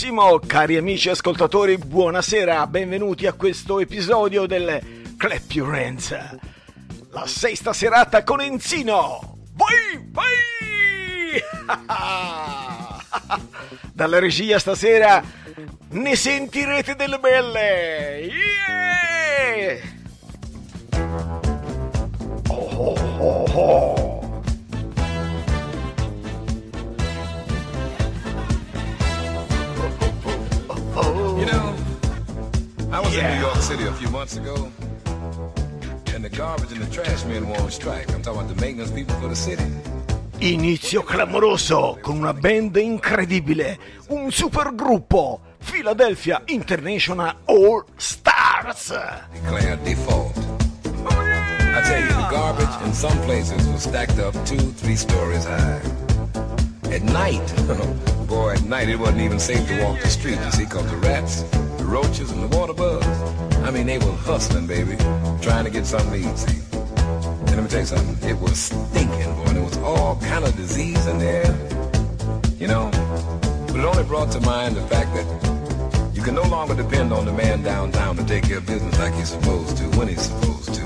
Benissimo, cari amici ascoltatori, buonasera, benvenuti a questo episodio del Clap Your Hands, la sesta serata con Enzino. Vai, vai! Dalla regia stasera ne sentirete delle belle. Yeah! Oh, oh, oh, oh. You know, I was in New York City a few months ago, and the garbage and the trash men were on strike. I'm talking about the maintenance people for the city. Inizio clamoroso con una band incredibile, un supergruppo, Philadelphia International All Stars. Declare default. Oh, I tell you, the garbage in some places was stacked up two, three stories high. At night, boy, at night it wasn't even safe to walk the street, you see, because the rats, the roaches, and the water bugs, I mean, they were hustling, baby, trying to get something to eat. And let me tell you something, it was stinking, boy, and there was all kind of disease in there, you know. But it only brought to mind the fact that you can no longer depend on the man downtown to take care of business like he's supposed to, when he's supposed to.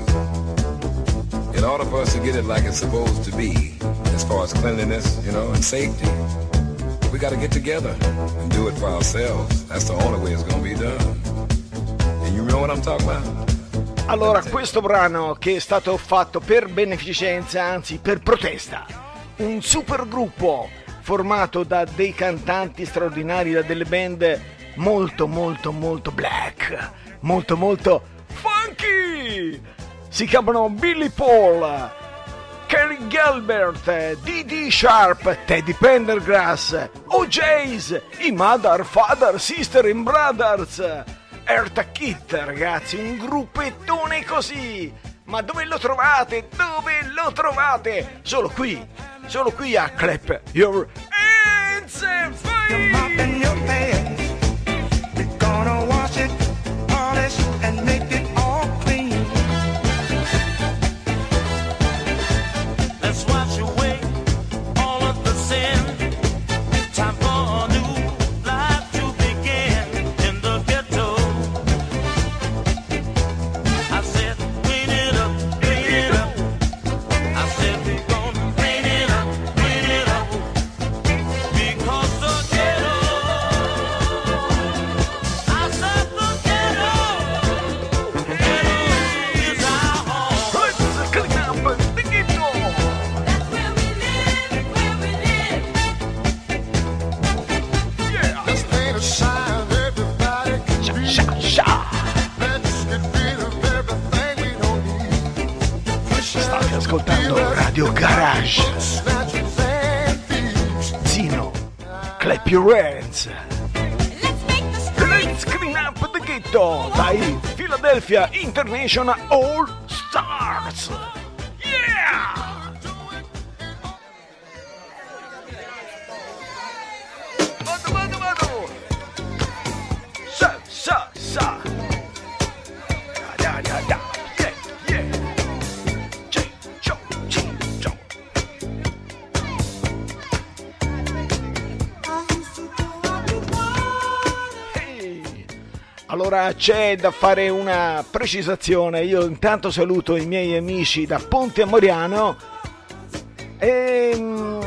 In order for us to get it like it's supposed to be, as far as cleanliness, you know, and safety, we got to get together and do it for ourselves. That's the only way it's going to be done. And you know what I'm talking about? Allora, questo brano che è stato fatto per beneficenza, anzi per protesta, un supergruppo formato da dei cantanti straordinari, da delle band molto molto molto black, molto molto funky. Si chiamano Billy Paul, Kerry Gilbert, D.D. Sharp, Teddy Pendergrass, OJ's, i Mother, Father, Sister and Brothers, Erta Kit, ragazzi, un gruppettone così. Ma dove lo trovate? Dove lo trovate? Solo qui, solo qui a Clap Your Hands and Radio Garage. Zino, clap your hands. Let's clean up the ghetto dai Philadelphia International All Stars. Allora c'è da fare una precisazione. Io intanto saluto i miei amici da Ponte a Moriano e mm,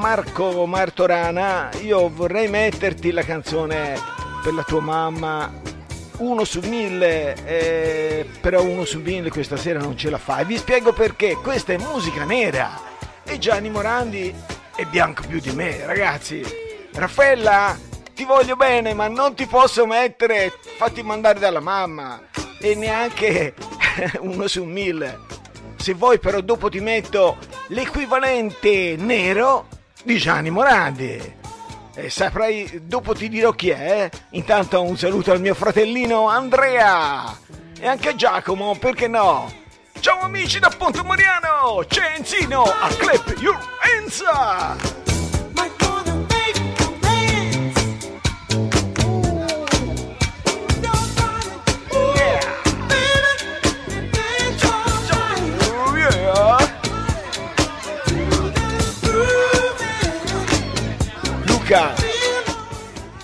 Marco Martorana. Io vorrei metterti la canzone per la tua mamma. Uno su mille, eh, però uno su mille questa sera non ce la fai. Vi spiego perché. Questa è musica nera e Gianni Morandi è bianco più di me, ragazzi. Raffaella, ti voglio bene, ma non ti posso mettere fatti mandare dalla mamma e neanche uno su mille. Se vuoi però dopo ti metto l'equivalente nero di Gianni Morandi. E saprai, dopo ti dirò chi è. eh. Intanto un saluto al mio fratellino Andrea e anche a Giacomo, perché no? Ciao amici da Ponte Moriano, c'è Enzino a Clap Your Hands!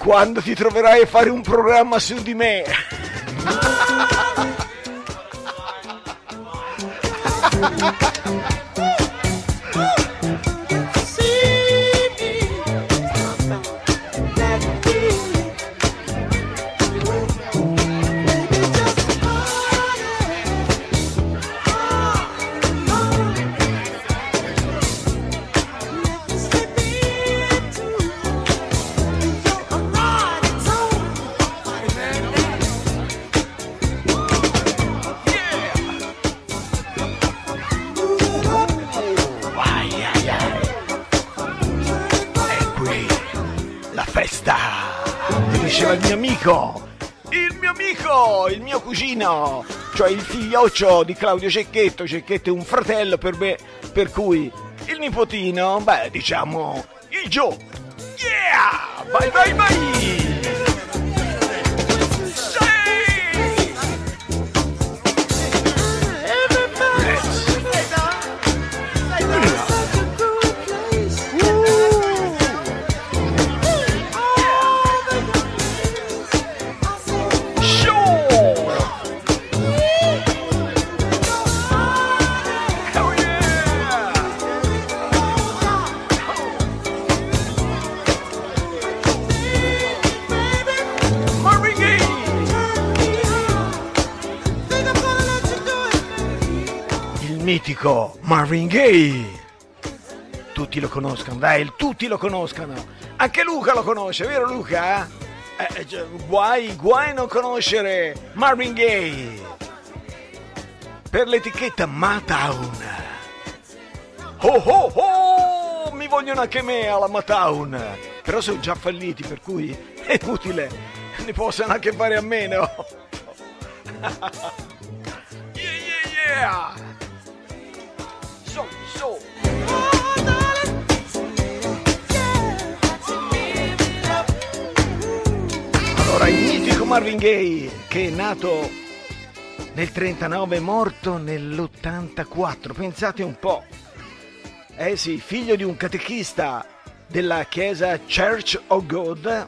Quando ti troverai a fare un programma su di me? cugino, cioè il figlioccio di Claudio Cecchetto, Cecchetto è un fratello per me, per cui il nipotino, beh, diciamo, il Gio. Yeah! Vai, vai, vai! Marvin Gaye! Tutti lo conoscono, dai, tutti lo conoscono. Anche Luca lo conosce, vero Luca? Eh, eh, guai, guai non conoscere Marvin Gaye. Per l'etichetta Matown. Oh oh oh! Mi vogliono anche me alla Matown. Però sono già falliti, per cui è inutile. Ne possono anche fare a meno. yeah, yeah, yeah! So. Allora, il mitico Marvin Gaye, che è nato nel 39 e morto nell'84, pensate un po'. Eh sì, figlio di un catechista della chiesa Church of God,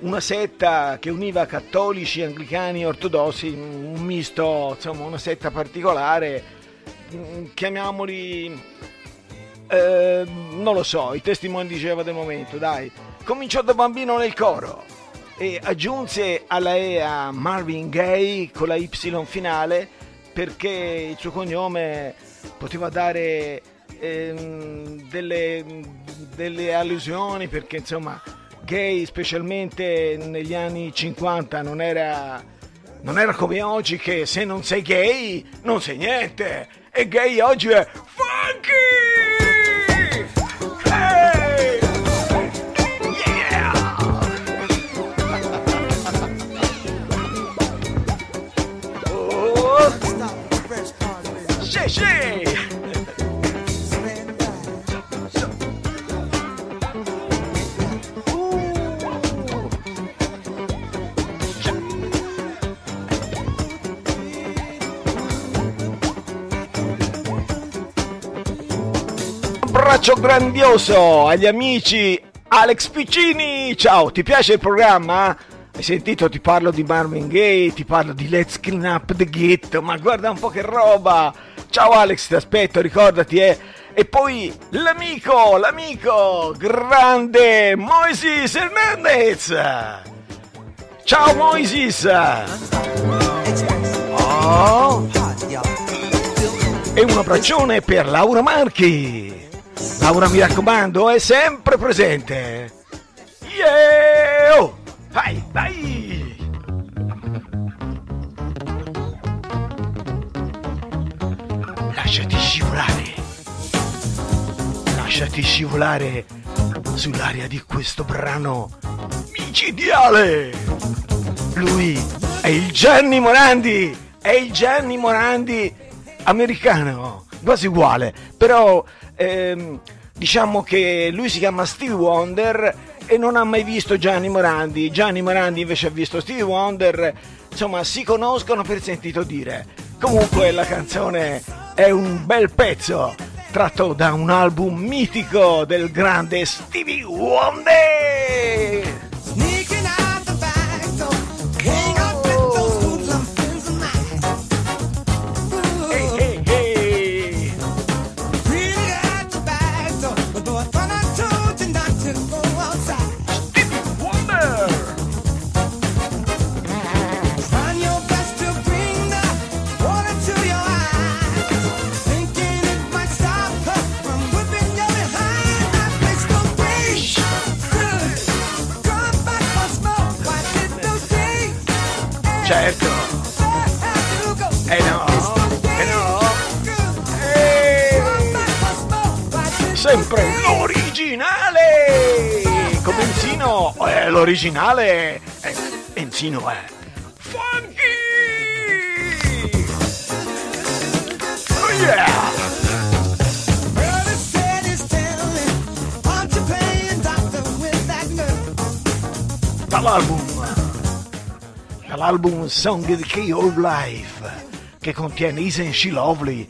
una setta che univa cattolici, anglicani ortodossi, un misto, insomma, una setta particolare, chiamiamoli eh, non lo so, i testimoni di Geova del momento, dai. Cominciò da bambino nel coro e aggiunse alla EA Marvin Gaye con la Y finale perché il suo cognome poteva dare ehm, delle, delle allusioni perché insomma gay specialmente negli anni 50 non era, non era come oggi che se non sei gay non sei niente e gay oggi è funky Un braccio grandioso agli amici Alex Piccini. Ciao, ti piace il programma? Hai sentito? Ti parlo di Marvin Gaye, ti parlo di Let's Clean Up the Ghetto, ma guarda un po' che roba! Ciao Alex, ti aspetto, ricordati, eh! E poi l'amico, l'amico, grande Moises Hernandez! Ciao Moises! Oh! E un abbraccione per Laura Marchi! Laura mi raccomando, è sempre presente! yeah! Oh, vai, vai! Lasciati scivolare. Lasciati scivolare sull'aria di questo brano micidiale. Lui è il Gianni Morandi, è il Gianni Morandi americano, quasi uguale, però ehm, diciamo che lui si chiama Stevie Wonder e non ha mai visto Gianni Morandi, Gianni Morandi invece ha visto Stevie Wonder, insomma si conoscono per sentito dire. Comunque la canzone è un bel pezzo tratto da un album mitico del grande Stevie Wonder. Certo. Eh no, eh no. Eh. Sempre l'originale! Con Benzino, eh, l'originale, eh, Benzino è funky! Oh yeah! Dall'album, dall'album Song the Key of Life, che contiene Isn't She Lovely,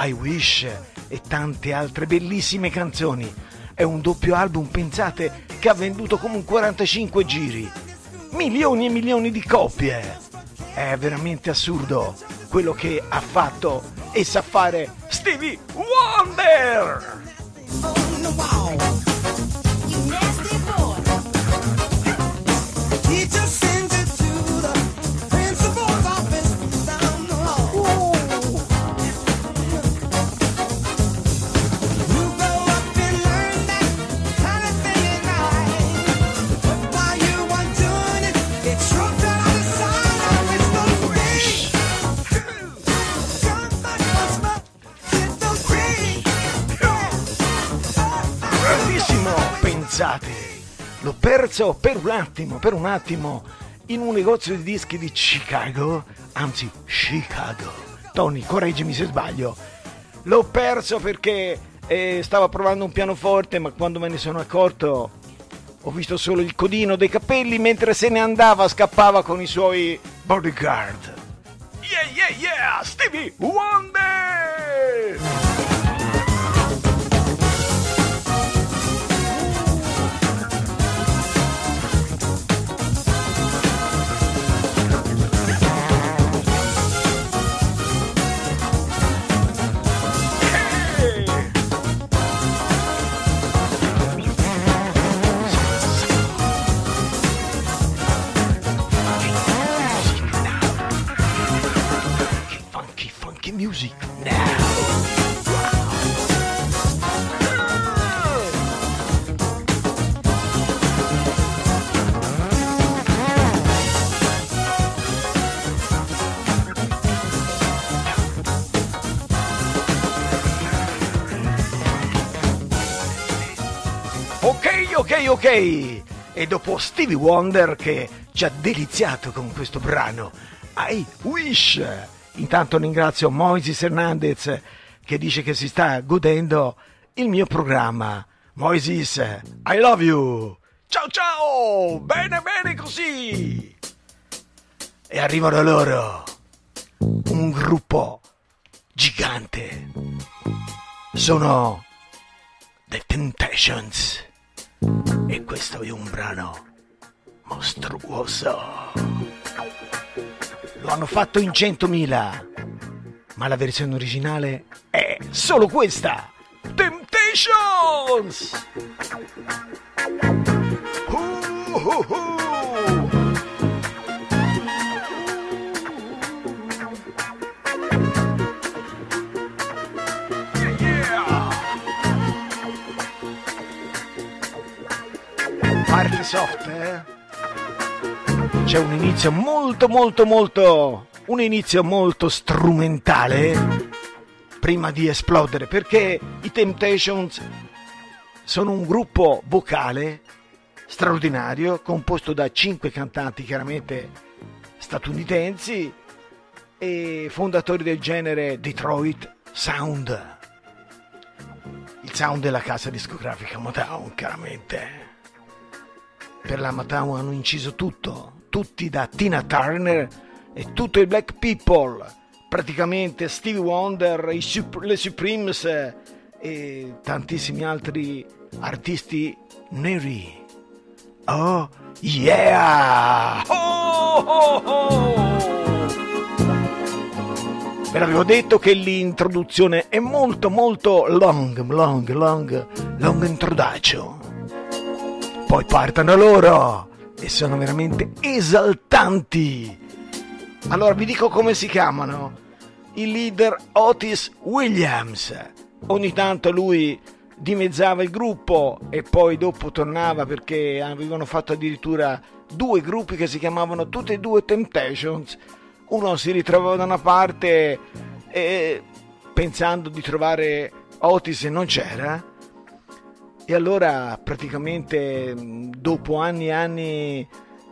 I Wish e tante altre bellissime canzoni. È un doppio album, pensate, che ha venduto come un 45 giri. Milioni e milioni di copie. È veramente assurdo quello che ha fatto e sa fare Stevie Wonder! Bravissimo, pensate, l'ho perso per un attimo, per un attimo, in un negozio di dischi di Chicago, anzi Chicago. Tony, correggimi se sbaglio. L'ho perso perché eh, stava provando un pianoforte, ma quando me ne sono accorto ho visto solo il codino dei capelli mentre se ne andava, scappava con i suoi bodyguard. Yeah, yeah, yeah, Stevie Wonder! Music now. Ok, ok. E dopo Stevie Wonder che ci ha deliziato con questo brano, I Wish. Intanto ringrazio Moises Hernandez che dice che si sta godendo il mio programma. Moises, I love you. Ciao ciao, bene bene così. E arrivano loro, un gruppo gigante. Sono The Temptations. E questo è un brano mostruoso. Lo hanno fatto in 100.000, ma la versione originale è solo questa. Temptations! Uh, parte soft, eh? C'è un inizio molto molto molto un inizio molto strumentale prima di esplodere perché i Temptations sono un gruppo vocale straordinario composto da cinque cantanti chiaramente statunitensi e fondatori del genere Detroit Sound. Il sound della casa discografica Motown, chiaramente. Per la Motown hanno inciso tutto, tutti da Tina Turner e tutto il Black People, praticamente Stevie Wonder, i Sup- le Supremes e tantissimi altri artisti neri. Oh yeah! Oh, oh, oh! Ve l'avevo detto che l'introduzione è molto molto long, long, long, long introduction. Poi partono loro e sono veramente esaltanti. Allora vi dico come si chiamano. Il leader Otis Williams. Ogni tanto lui dimezzava il gruppo e poi dopo tornava perché avevano fatto addirittura due gruppi che si chiamavano tutti e due Temptations. Uno si ritrovava da una parte e pensando di trovare Otis e non c'era. E allora praticamente mh, dopo anni e anni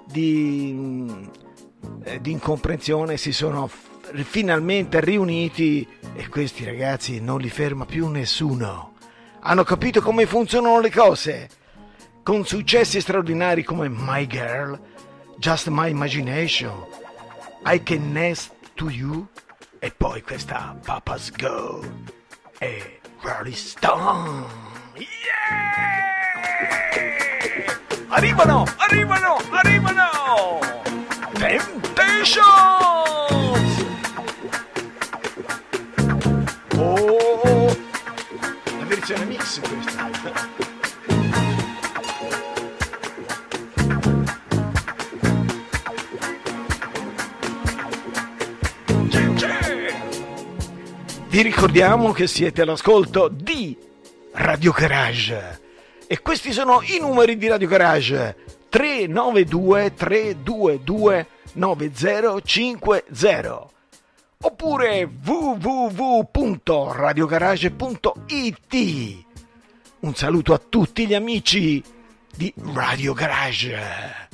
di, mh, eh, di incomprensione si sono finalmente riuniti e questi ragazzi non li ferma più nessuno. Hanno capito come funzionano le cose. Con successi straordinari come My Girl, Just My Imagination, I Can Nest to You e poi questa Papa's Go e Rolling Stone. Yeah! Arrivano, arrivano, arrivano! Temptations! Oh, la versione mix questa. Vi ricordiamo che siete all'ascolto di Radio Garage. E questi sono i numeri di Radio Garage. 392 322 9050 oppure www.radiogarage.it un saluto a tutti gli amici di Radio Garage.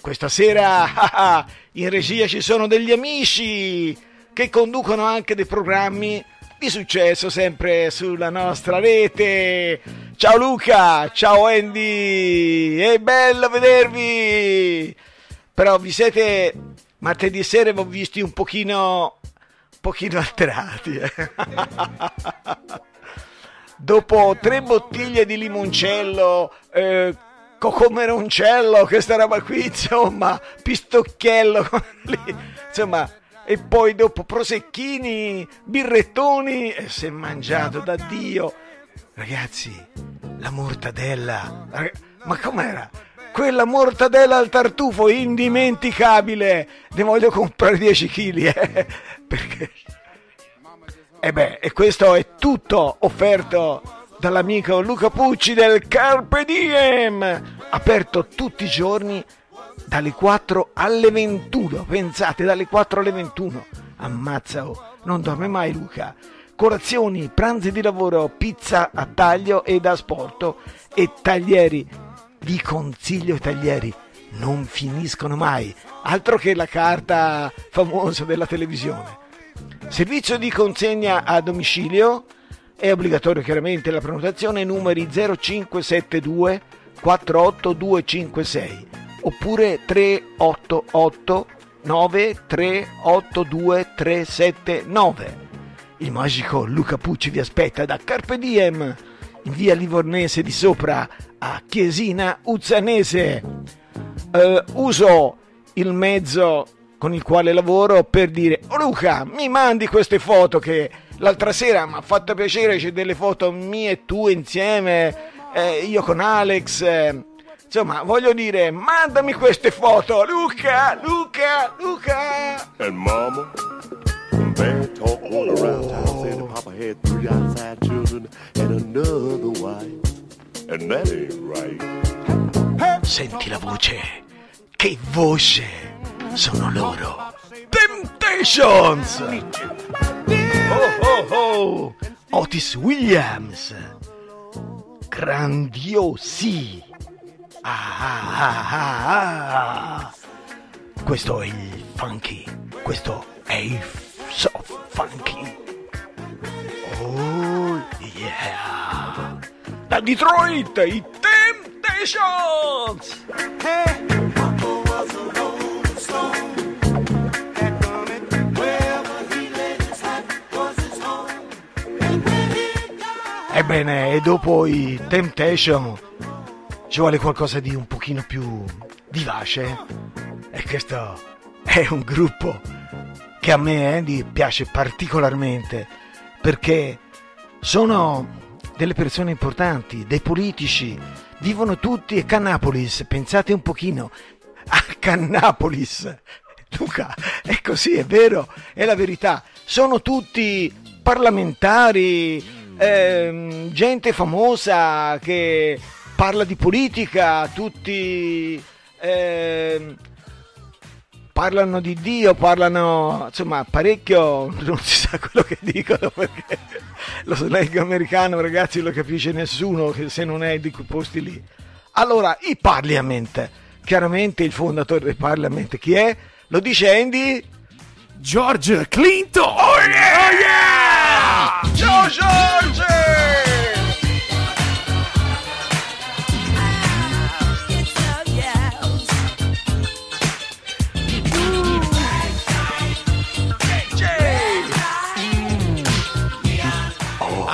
Questa sera in regia ci sono degli amici che conducono anche dei programmi di successo sempre sulla nostra rete. Ciao Luca, ciao Andy, è bello vedervi. Però vi siete martedì sera vi ho visti un pochino un pochino alterati. eh. Dopo tre bottiglie di limoncello, eh, cocomeroncello, questa roba qui, insomma, pistocchiello, insomma, e poi dopo prosecchini, birrettoni, e si è mangiato da Dio. Ragazzi, la mortadella, ma com'era? Quella mortadella al tartufo indimenticabile, ne voglio comprare 10 kg, eh, perché... E beh, e questo è tutto offerto dall'amico Luca Pucci del Carpe Diem, aperto tutti i giorni dalle 4 alle 21. Pensate, dalle 4 alle 21. Ammazza, oh, non dorme mai Luca. Colazioni, pranzi di lavoro, pizza a taglio e da sporto e taglieri. Vi consiglio i taglieri, non finiscono mai. Altro che la carta famosa della televisione. Servizio di consegna a domicilio è obbligatorio chiaramente la prenotazione numeri 0572 48256 oppure 388 9382 379. Il magico Luca Pucci vi aspetta da Carpe Diem in via Livornese di sopra a Chiesina Uzzanese. Eh, uso il mezzo con il quale lavoro per dire oh Luca mi mandi queste foto che l'altra sera mi ha fatto piacere c'è delle foto mie e tue insieme eh, io con Alex eh, insomma voglio dire mandami queste foto Luca Luca Luca And mama, bad talk going around town saying Papa had three outside children and another wife. And that ain't right. Senti la voce. Che voce sono loro. Temptations. Oh oh oh. Otis Williams. Grandiosi. Ah, ah, ah, ah. Questo è il funky. Questo è il so funky. Oh yeah. Da Detroit, i Temptations. Ebbene, e dopo i Temptation ci vuole qualcosa di un pochino più vivace. E questo è un gruppo che a me Andy piace particolarmente perché sono delle persone importanti, dei politici, vivono tutti a Cannapolis, pensate un pochino a Cannapolis. Luca, è così, è vero, è la verità. Sono tutti parlamentari, ehm, gente famosa che parla di politica, tutti ehm, parlano di Dio, parlano insomma parecchio, non si sa quello che dicono perché lo slang americano ragazzi lo capisce nessuno che se non è di quei posti lì. Allora, i Parliament, chiaramente il fondatore del Parliament chi è? Lo dice Andy? George Clinton! Oh yeah! Ciao George!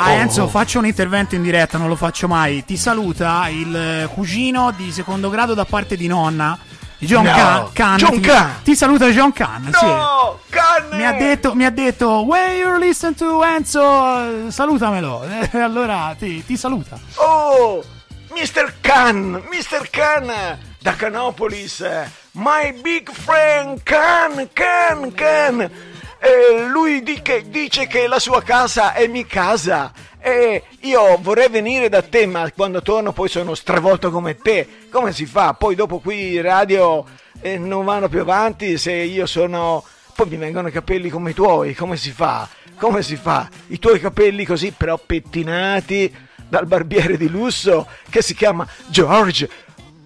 Ah, Enzo, faccio un intervento in diretta, non lo faccio mai. Ti saluta il eh, cugino di secondo grado da parte di nonna. John No, Can. Can, John ti, Can. ti saluta John Can. sì. No, canne! Mi ha detto, mi ha detto, when you listen to Enzo, eh, salutamelo. E allora ti, ti saluta. Oh, Mr. Khan, Mr. Khan da Canopolis, my big friend Khan, Khan, Khan. Eh, lui di- che- dice che la sua casa è mia casa e io vorrei venire da te, ma quando torno poi sono stravolto come te. Come si fa? Poi dopo qui in radio eh, non vanno più avanti se io sono... Poi mi vengono i capelli come i tuoi, come si fa? Come si fa? I tuoi capelli così però pettinati dal barbiere di lusso che si chiama George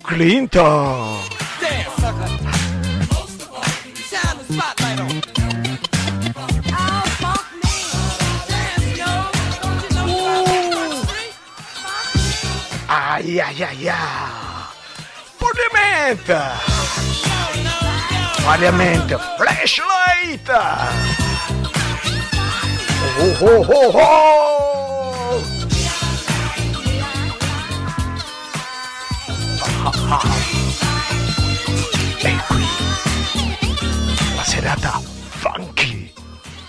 Clinton. Ai ai ai ai. Parliament! Parliament! Flashlight! Oh oh oh oh! E qui la serata funky,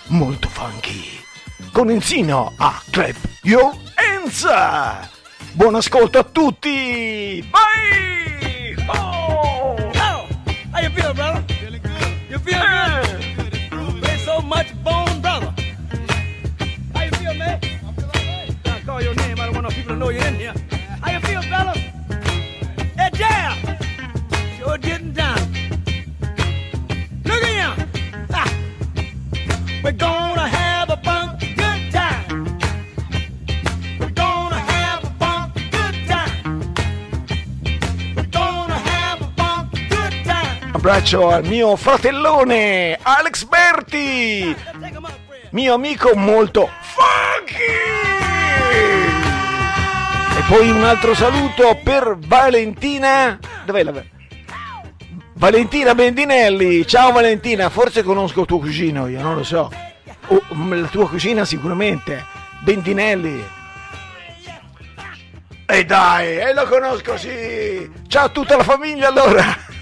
molto funky, con Enzino a Clap Your Hands! Buon ascolto a tutti! Vai! Oh! How you feel, brother? Feeling good. You feel good? There's so much bone, brother. How you feel, man? I feel alright. I call your name. I don't want no people to know you're in here. How you feel, fella? Hey, Jam. Sure getting down. Look at him. Ah. We're gonna Abbraccio al mio fratellone Alex Berti, mio amico molto funky! E poi un altro saluto per Valentina. Dov'è la Valentina Bendinelli. Ciao Valentina, forse conosco tuo cugino, io non lo so. O mm, la tua cugina sicuramente. Bendinelli. E dai, e lo conosco sì. Ciao a tutta la famiglia allora.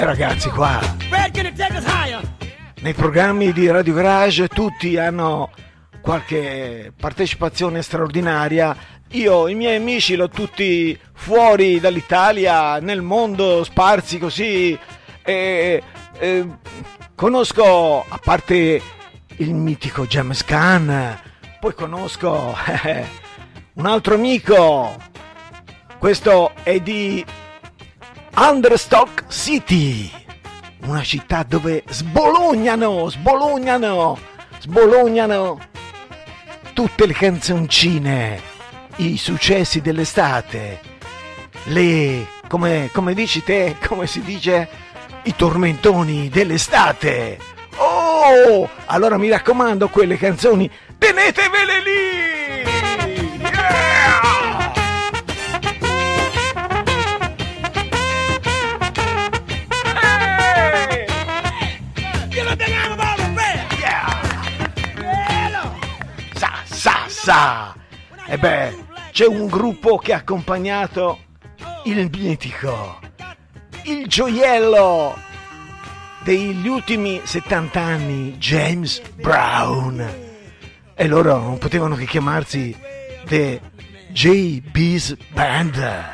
E ragazzi, qua nei programmi di Radio Garage tutti hanno qualche partecipazione straordinaria. Io i miei amici l'ho tutti fuori dall'Italia, nel mondo, sparsi così. E, eh, conosco, a parte il mitico James Khan, poi conosco eh, un altro amico. Questo è di Understock City, una città dove sbolognano, sbolognano, sbolognano tutte le canzoncine, i successi dell'estate, le, come, come dici te, come si dice, i tormentoni dell'estate. Oh, allora mi raccomando quelle canzoni, tenetevele lì! E beh, c'è un gruppo che ha accompagnato il mitico, il gioiello degli ultimi 70 anni, James Brown. E loro non potevano che chiamarsi The JB's Band.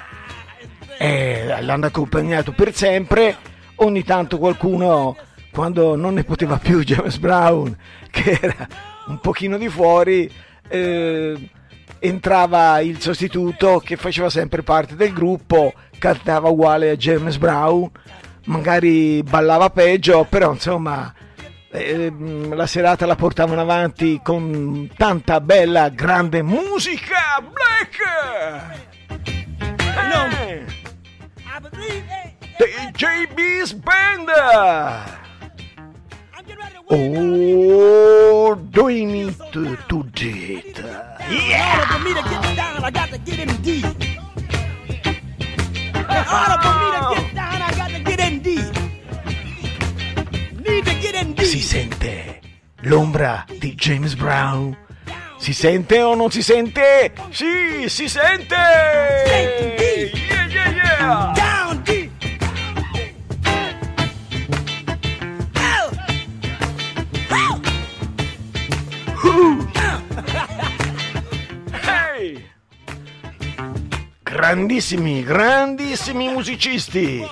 E l'hanno accompagnato per sempre. Ogni tanto qualcuno, quando non ne poteva più James Brown, che era un pochino di fuori, eh, entrava il sostituto che faceva sempre parte del gruppo, cantava uguale a James Brown, magari ballava peggio, però insomma eh, la serata la portavano avanti con tanta bella, grande musica black. Eh, The JB's Band. Oh, doing it to, to it. Yeah. For me to get down, I got to get in deep. In order for me to get down, I got to get in deep. Need to get in deep. Si sente l'ombra di James Brown. Si sente o non si sente? Sì, si sente! Yeah, yeah, yeah! Down Grandissimi, grandissimi musicisti,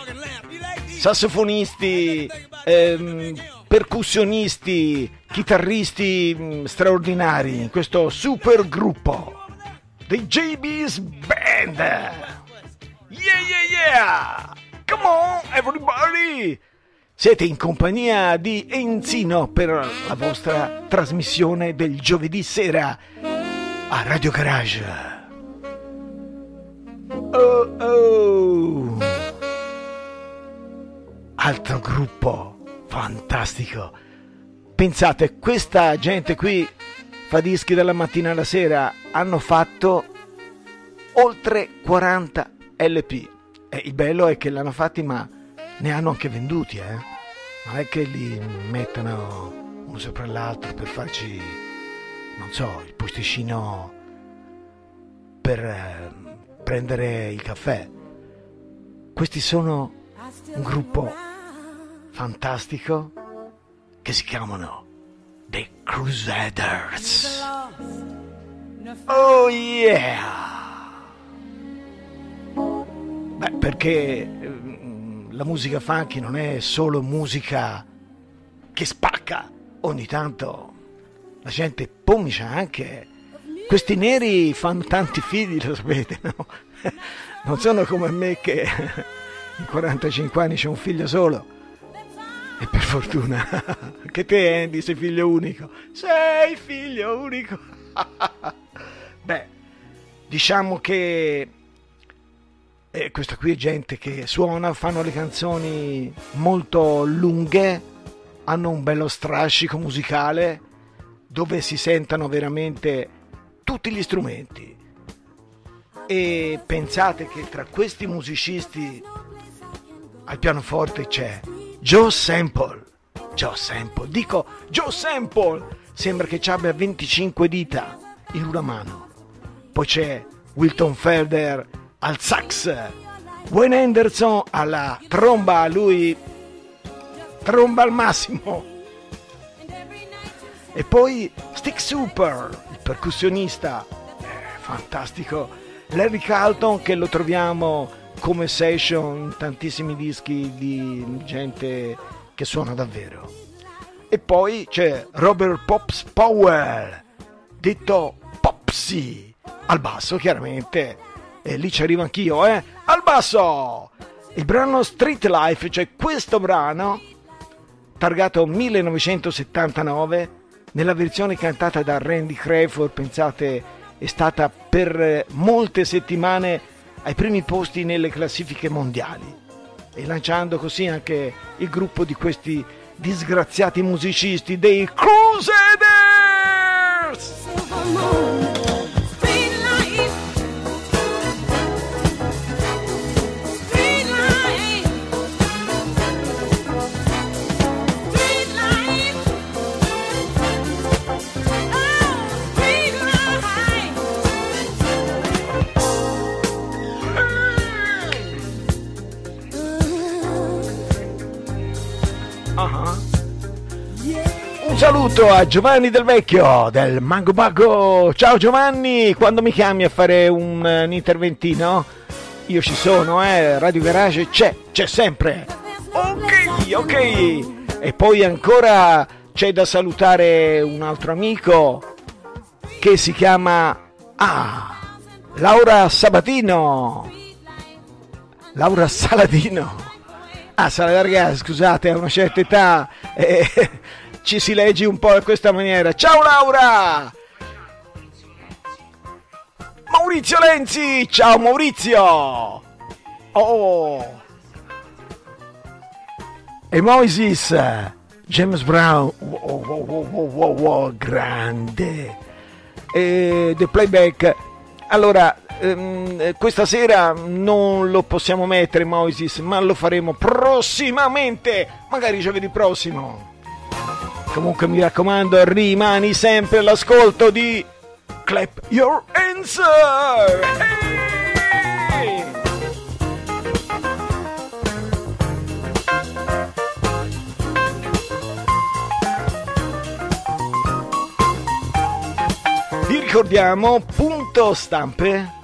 sassofonisti, ehm, percussionisti, chitarristi mm, straordinari in questo super gruppo dei JB's Band. Yeah, yeah, yeah! Come on, everybody! Siete in compagnia di Enzino per la vostra trasmissione del giovedì sera a Radio Garage. Oh oh! Altro gruppo fantastico. Pensate, questa gente qui fa dischi dalla mattina alla sera, hanno fatto oltre 40 LP. E il bello è che l'hanno fatti, ma ne hanno anche venduti, eh. Non è che li mettono uno sopra l'altro per farci, non so, il posticino per eh, prendere il caffè. Questi sono un gruppo fantastico che si chiamano The Crusaders. Oh yeah! Beh, perché mm, la musica funky non è solo musica che spacca, ogni tanto la gente pomicia anche. Questi neri fanno tanti figli, lo sapete, no? Non sono come me che in 45 anni c'è un figlio solo. E per fortuna che te Andy sei figlio unico. Sei figlio unico. Beh, diciamo che eh, questa qui è gente che suona, fanno le canzoni molto lunghe, hanno un bello strascico musicale dove si sentono veramente tutti gli strumenti. E pensate che tra questi musicisti al pianoforte c'è Joe Sample. Joe Sample, dico Joe Sample, sembra che ci abbia 25 dita in una mano. Poi c'è Wilton Felder al sax, Wayne Anderson alla tromba, lui tromba al massimo. E poi Stick Super, percussionista, eh, fantastico. Larry Carlton che lo troviamo come session tantissimi dischi di gente che suona davvero. E poi c'è Robert Pops Power, detto Popsy, al basso chiaramente, e lì ci arrivo anch'io, eh? Al basso! Il brano Street Life, cioè questo brano, targato 1979, nella versione cantata da Randy Crawford, pensate, è stata per molte settimane ai primi posti nelle classifiche mondiali e lanciando così anche il gruppo di questi disgraziati musicisti dei Crusaders! Saluto a Giovanni Del Vecchio del Mango Bago. Ciao Giovanni, quando mi chiami a fare un, eh, un interventino? Io ci sono, eh. Radio Garage c'è, c'è sempre. Ok, ok. E poi ancora c'è da salutare un altro amico che si chiama Ah, Laura Sabatino. Laura Saladino. Ah, Sala ragazzi, scusate, a una certa età eh, ci si legge un po' in questa maniera. Ciao Laura! Maurizio Lenzi! Ciao Maurizio! Oh! E Moises! James Brown! Wow, wow, wow, wow, wow, grande! E The Playback. Allora, ehm, eh, questa sera non lo possiamo mettere, Moises, ma lo faremo prossimamente, magari giovedì prossimo. Comunque mi raccomando, rimani sempre all'ascolto di Clap Your Hands! Hey! Vi ricordiamo punto stampe.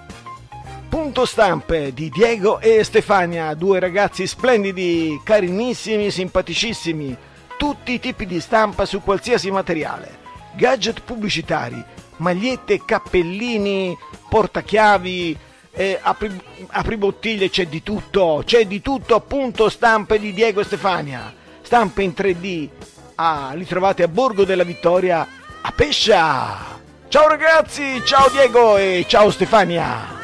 Punto stampe di Diego e Stefania, due ragazzi splendidi, carinissimi, simpaticissimi, tutti i tipi di stampa su qualsiasi materiale, gadget pubblicitari, magliette, cappellini, portachiavi, eh, apri, apribottiglie, c'è di tutto, c'è di tutto, punto stampe di Diego Stefania, stampe in 3D, ah, li trovate a Borgo della Vittoria, a Pescia! Ciao ragazzi, ciao Diego e ciao Stefania!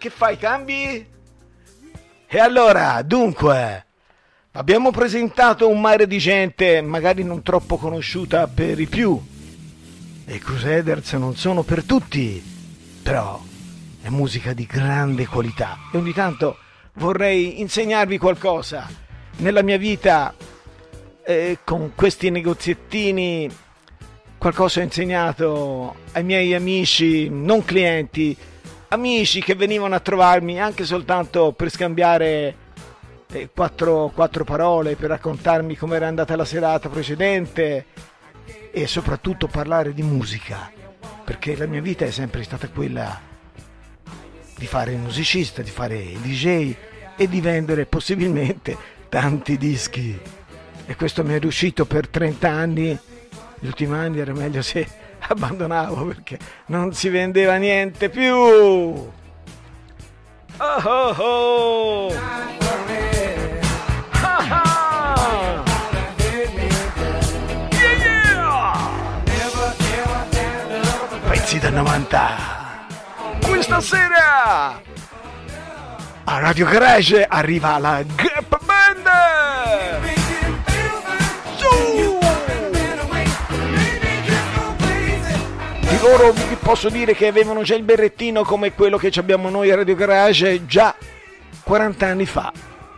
Che fai, cambi? E allora, dunque, abbiamo presentato un mare di gente magari non troppo conosciuta per i più. E Crusaders non sono per tutti, però è musica di grande qualità e ogni tanto vorrei insegnarvi qualcosa. Nella mia vita, eh, con questi negoziettini, qualcosa ho insegnato ai miei amici, non clienti, amici che venivano a trovarmi anche soltanto per scambiare eh, quattro, quattro parole, per raccontarmi com'era andata la serata precedente e soprattutto parlare di musica, perché la mia vita è sempre stata quella di fare il musicista, di fare il DJ e di vendere possibilmente tanti dischi. E questo mi è riuscito per 30 anni. Gli ultimi anni era meglio se abbandonavo perché non si vendeva niente più. Oh oh oh! Ah ah! Yeah, yeah! Da 90! Questa sera a Radio Garage arriva la Gap Band! Su! Loro vi posso dire che avevano già il berrettino come quello che abbiamo noi a Radio Garage già 40 anni fa.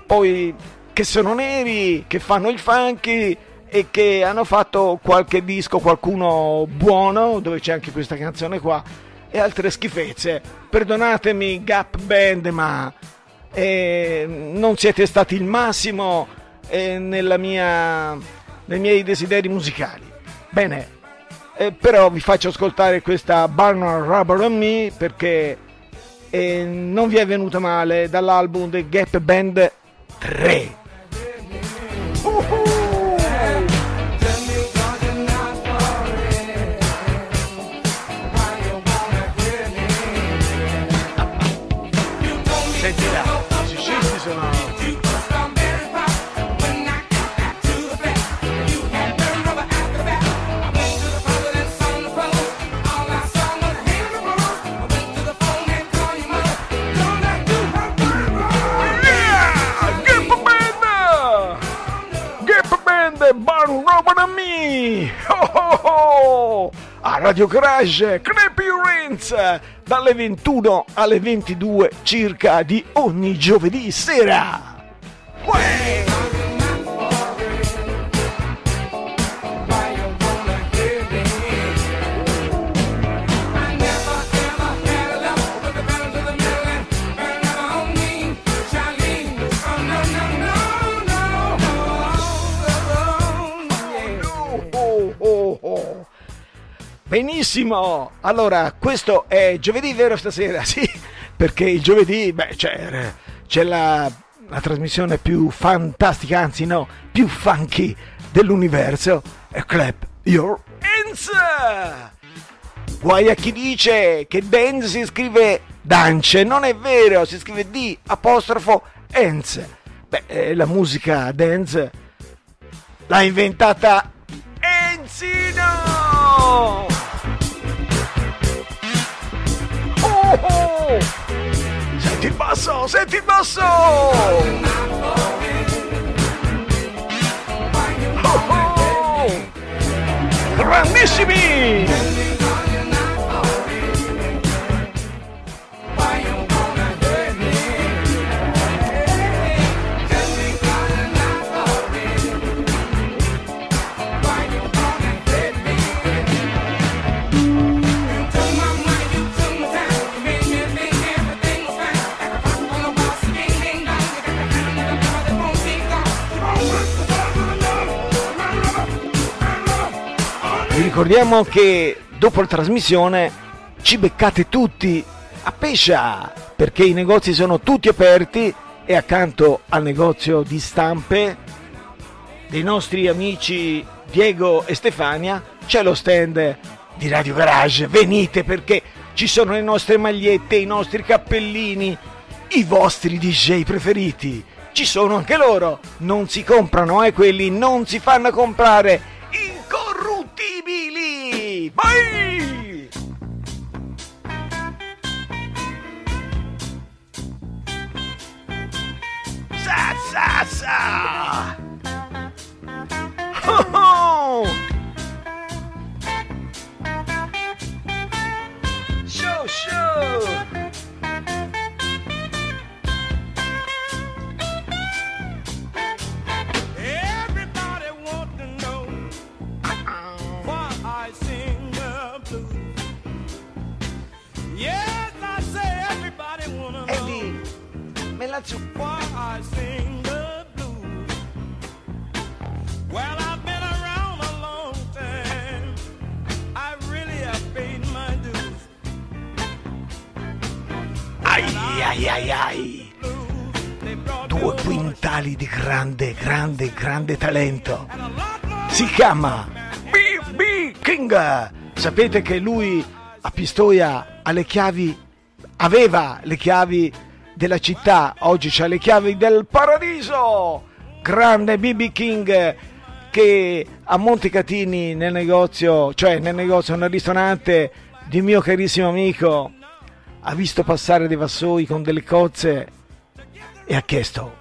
Poi che sono neri, che fanno il funky e che hanno fatto qualche disco, qualcuno buono, dove c'è anche questa canzone qua, e altre schifezze. Perdonatemi Gap Band, ma eh, non siete stati il massimo eh, mia, nei miei desideri musicali. Bene, eh, però vi faccio ascoltare questa Barnard Rubber on Me perché eh, non vi è venuta male dall'album The Gap Band 3. Senti Band, Barn Robot and Me! Oh, oh, oh! A Radio Garage, Creepy Rins, dalle 21 alle 22 circa di ogni giovedì sera. Uè! Benissimo, allora questo è giovedì vero stasera? Sì, perché il giovedì beh, c'è, c'è la, la trasmissione più fantastica, anzi no, più funky dell'universo, è Clap Your Hands! Guai a chi dice che dance si scrive dance, non è vero, si scrive D apostrofo Hands. Beh, eh, la musica dance l'ha inventata Enzino! Oh! Senti il basso, senti il basso! Oh, oh! Grandissimi! Ricordiamo che dopo la trasmissione ci beccate tutti a Pescia perché i negozi sono tutti aperti e accanto al negozio di stampe dei nostri amici Diego e Stefania c'è lo stand di Radio Garage. Venite perché ci sono le nostre magliette, i nostri cappellini, i vostri DJ preferiti. Ci sono anche loro. Non si comprano, eh, quelli non si fanno comprare. Incorruttibili! Vai! Sa sa sa! Ho, ho! Ai ai ai Due quintali di grande, grande, grande talento. Si chiama B.B. King. Sapete che lui a Pistoia ha le chiavi, aveva le chiavi della città, oggi c'ha le chiavi del paradiso. Grande B.B. King che a Montecatini nel negozio, cioè nel negozio, nel ristorante di mio carissimo amico, ha visto passare dei vassoi con delle cozze e ha chiesto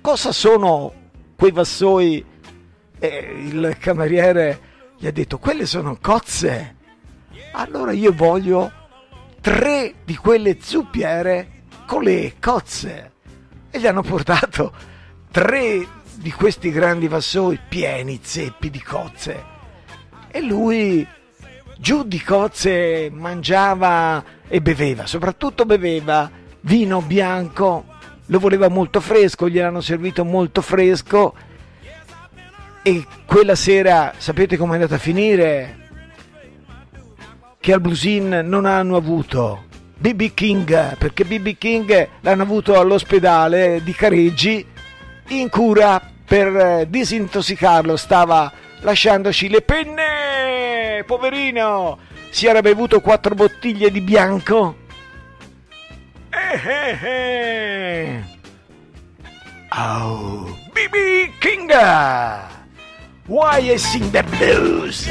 cosa sono quei vassoi e il cameriere gli ha detto quelle sono cozze allora io voglio tre di quelle zuppiere con le cozze. E gli hanno portato tre di questi grandi vassoi pieni zeppi di cozze. E lui giù di cozze mangiava e beveva soprattutto beveva vino bianco. Lo voleva molto fresco gliel'hanno servito molto fresco. E quella sera sapete com'è andata a finire? che al Bluesin non hanno avuto BB King, perché BB King l'hanno avuto all'ospedale di Careggi in cura per eh, disintossicarlo, stava lasciandoci le penne, poverino, si era bevuto quattro bottiglie di bianco. Eh, eh, eh. Oh, BB King! Why I sing the blues?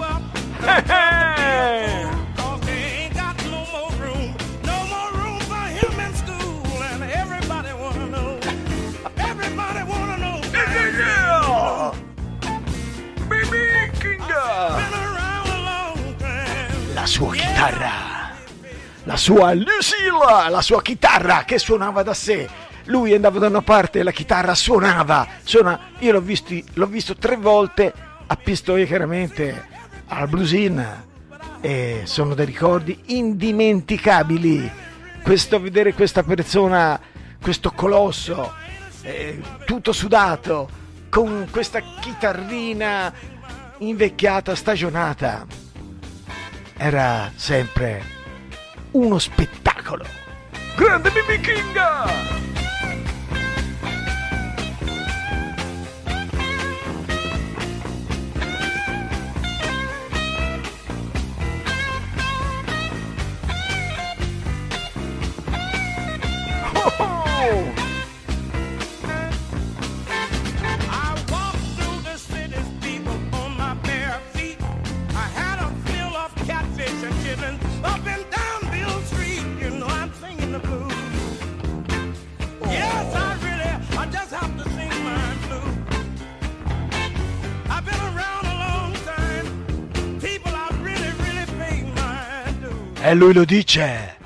Up, Eh, La sua chitarra, la sua Lucille, la sua chitarra che suonava da sé. Lui andava da una parte e la chitarra suonava. Suona, io l'ho, visti- l'ho visto tre volte a Pistoia chiaramente al Bluesin e sono dei ricordi indimenticabili. Questo vedere questa persona, questo colosso, eh, tutto sudato, con questa chitarrina invecchiata, stagionata, era sempre uno spettacolo. Grande BB King! E lui lo dice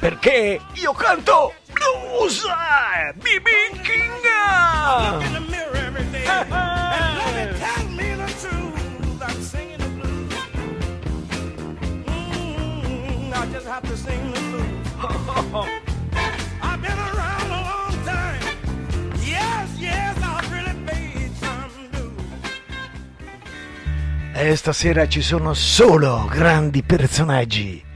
perché io canto blues! BB King! I just have to sing the blues. I've been around a long time. Yes, yes, I've really paid some dues. E stasera ci sono solo grandi personaggi.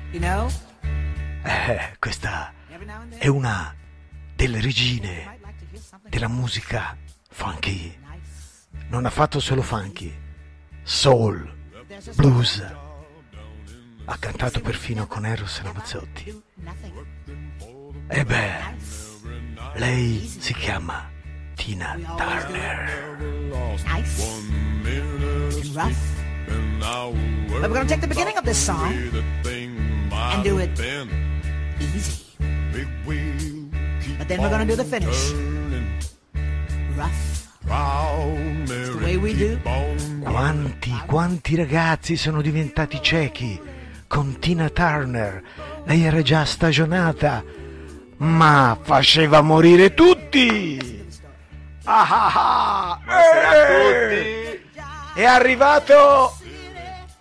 Fatto solo funky, soul, blues. Ha cantato perfino con Eros Ramazzotti. E beh, lei si chiama Tina Turner. Nice rough. But we're gonna take the beginning of this song and do it easy. But then we're gonna do the finish. Rough. Quanti, quanti ragazzi sono diventati ciechi con Tina Turner? Lei era già stagionata, ma faceva morire tutti! Ah ah ah! Eh! È arrivato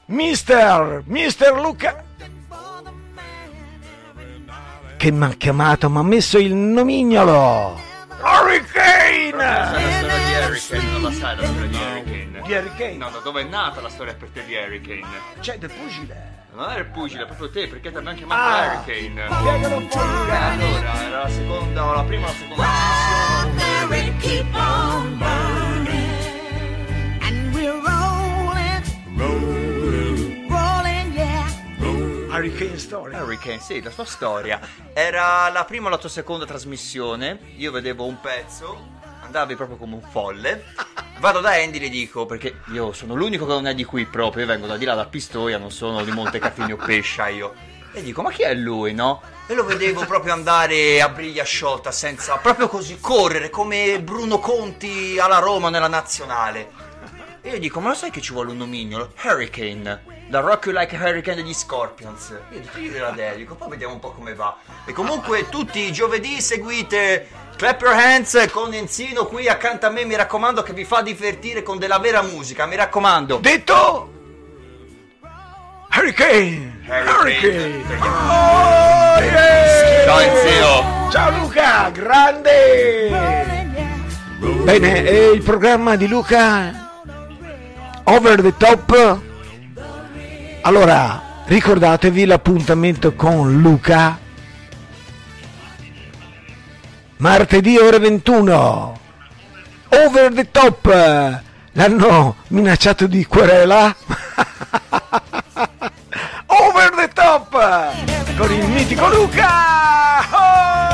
Mister, Mister Luca che mi ha chiamato, mi ha messo il nomignolo! Hurricane! La storia di Harry Kane non la sai la storia di Harry Kane? Di Harry Kane? No, da dove è nata la storia per te di Harry Kane? C'è del pugile! Non era il pugile, è proprio te, perché ti abbiamo chiamato Ah. Harry Kane. Spiegalo un po'! Allora, era la seconda, o la prima o la seconda Hurricane Story. Harry Kane, sì, la sua storia. Era la prima o la tua seconda trasmissione. Io vedevo un pezzo, andavi proprio come un folle. Vado da Andy e le dico, perché io sono l'unico che non è di qui proprio, io vengo da di là da Pistoia, non sono di Montecatini o Pescia io. E dico, ma chi è lui, no? E lo vedevo proprio andare a briglia sciolta, senza, proprio così, correre come Bruno Conti alla Roma nella nazionale. E io dico, ma lo sai che ci vuole un nomignolo? Hurricane, da Rock You Like a Hurricane degli Scorpions. Io io gliela dedico, poi vediamo un po' come va. E comunque tutti i giovedì seguite Clap Your Hands con Enzino qui accanto a me, mi raccomando che vi fa divertire con della vera musica, mi raccomando. Detto Hurricane! Hurricane. Oh, yeah! Ciao Enzio. Ciao Luca, grande! Bene, e il programma di Luca Over the Top. Allora, Ricordatevi l'appuntamento con Luca martedì ore 21. Over the top. L'hanno minacciato di querela. Over the top con il mitico Luca. Oh!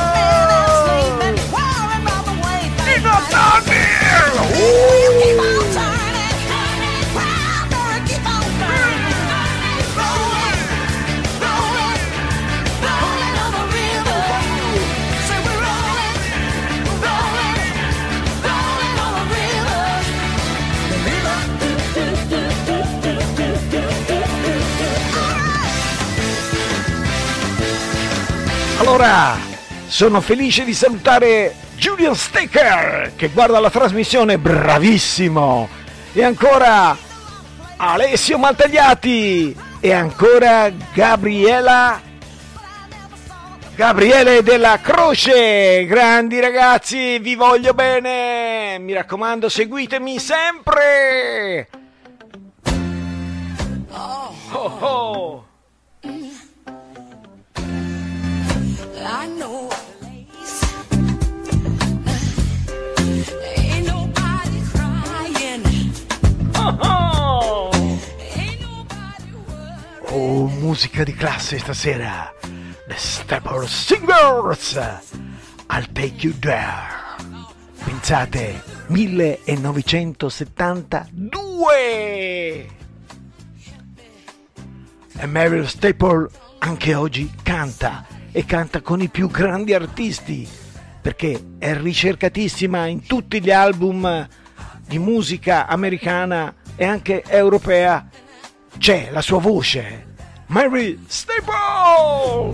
Allora, sono felice di salutare Julian Staker che guarda la trasmissione, bravissimo. E ancora Alessio Maltagliati e ancora Gabriela Gabriele della Croce. Grandi ragazzi, vi voglio bene. Mi raccomando, seguitemi sempre. Oh, oh. Oh, musica di classe stasera. The Stepper Singers. I'll take you there. Pensate, 1972. E Meryl Staple anche oggi canta e canta con i più grandi artisti perché è ricercatissima in tutti gli album di musica americana e anche europea. C'è la sua voce. Mary Staple! Oh, oh.